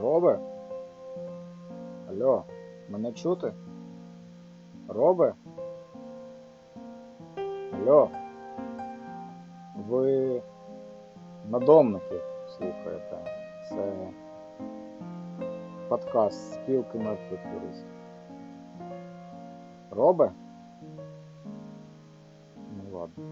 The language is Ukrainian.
Робе? Алло, мене чути? Робе? Алло? Ви надомники слухаєте. Це подкаст спілки мертвих юристів. Робе? Ну ладно.